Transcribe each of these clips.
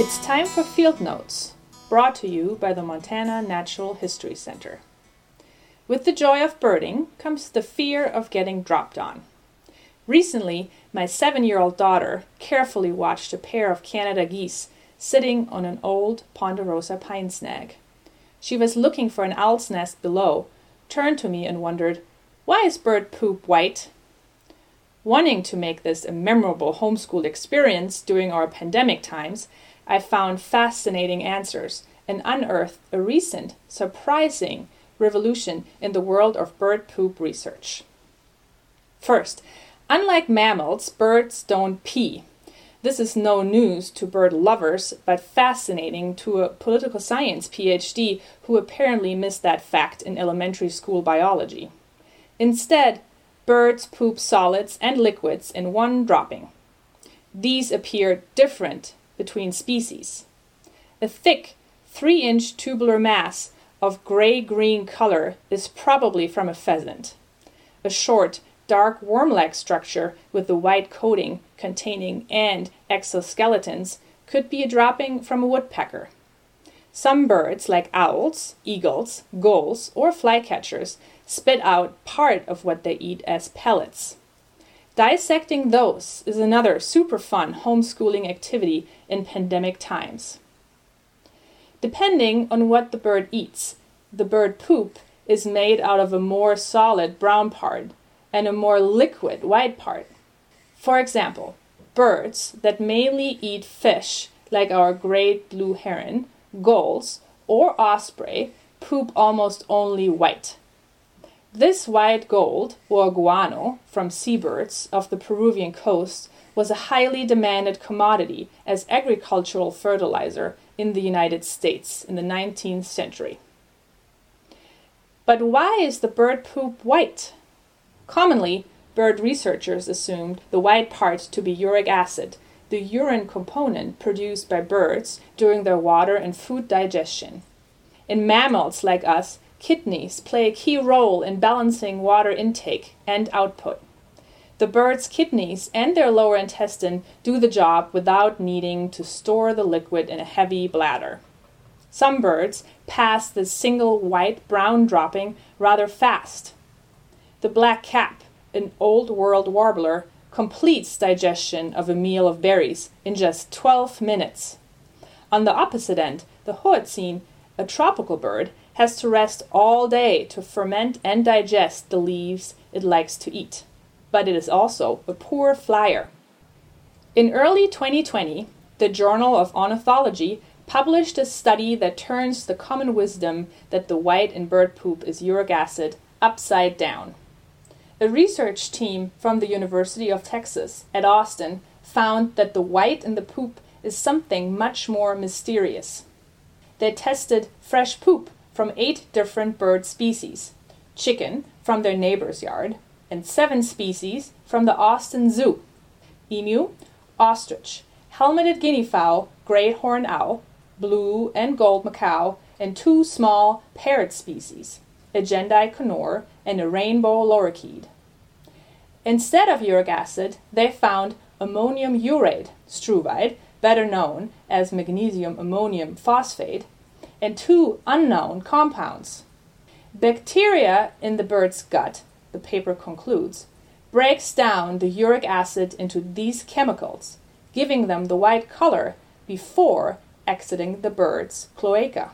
It's time for Field Notes, brought to you by the Montana Natural History Center. With the joy of birding comes the fear of getting dropped on. Recently, my seven year old daughter carefully watched a pair of Canada geese sitting on an old ponderosa pine snag. She was looking for an owl's nest below, turned to me and wondered, Why is bird poop white? Wanting to make this a memorable homeschool experience during our pandemic times, I found fascinating answers and unearthed a recent, surprising revolution in the world of bird poop research. First, unlike mammals, birds don't pee. This is no news to bird lovers, but fascinating to a political science PhD who apparently missed that fact in elementary school biology. Instead, birds poop solids and liquids in one dropping. These appear different between species. A thick, 3 inch tubular mass of gray green color is probably from a pheasant. A short, dark worm like structure with a white coating containing and exoskeletons could be a dropping from a woodpecker. Some birds, like owls, eagles, gulls, or flycatchers, spit out part of what they eat as pellets. Dissecting those is another super fun homeschooling activity in pandemic times. Depending on what the bird eats, the bird poop is made out of a more solid brown part and a more liquid white part. For example, birds that mainly eat fish, like our great blue heron, gulls, or osprey, poop almost only white. This white gold, or guano, from seabirds of the Peruvian coast was a highly demanded commodity as agricultural fertilizer in the United States in the 19th century. But why is the bird poop white? Commonly, bird researchers assumed the white part to be uric acid, the urine component produced by birds during their water and food digestion. In mammals like us, Kidneys play a key role in balancing water intake and output. The bird's kidneys and their lower intestine do the job without needing to store the liquid in a heavy bladder. Some birds pass the single white brown dropping rather fast. The black cap, an old world warbler, completes digestion of a meal of berries in just 12 minutes. On the opposite end, the hoatzin, a tropical bird, has to rest all day to ferment and digest the leaves it likes to eat. But it is also a poor flyer. In early 2020, the Journal of Ornithology published a study that turns the common wisdom that the white in bird poop is uric acid upside down. A research team from the University of Texas at Austin found that the white in the poop is something much more mysterious. They tested fresh poop from eight different bird species chicken from their neighbor's yard, and seven species from the Austin Zoo emu, ostrich, helmeted guinea fowl, great horned owl, blue and gold macaw, and two small parrot species, a Jenday conure and a rainbow lorikeet. Instead of uric acid, they found ammonium urate, struvite, better known as magnesium ammonium phosphate, and two unknown compounds. Bacteria in the bird's gut, the paper concludes, breaks down the uric acid into these chemicals, giving them the white color before exiting the bird's cloaca.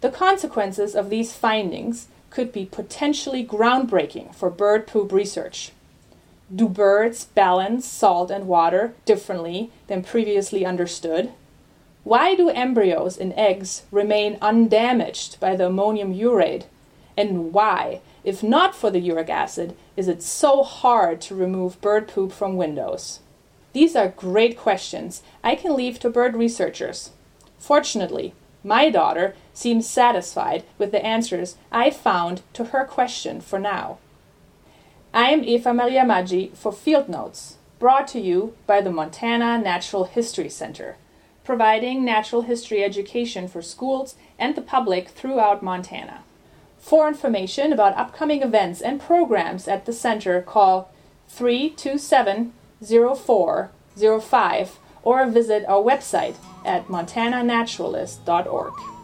The consequences of these findings could be potentially groundbreaking for bird poop research. Do birds balance salt and water differently than previously understood? Why do embryos in eggs remain undamaged by the ammonium urate? And why, if not for the uric acid, is it so hard to remove bird poop from windows? These are great questions I can leave to bird researchers. Fortunately, my daughter seems satisfied with the answers I found to her question for now. I am Eva Maria Maggi for Field Notes, brought to you by the Montana Natural History Center providing natural history education for schools and the public throughout Montana. For information about upcoming events and programs at the center, call 327 0405 or visit our website at montananaturalist.org.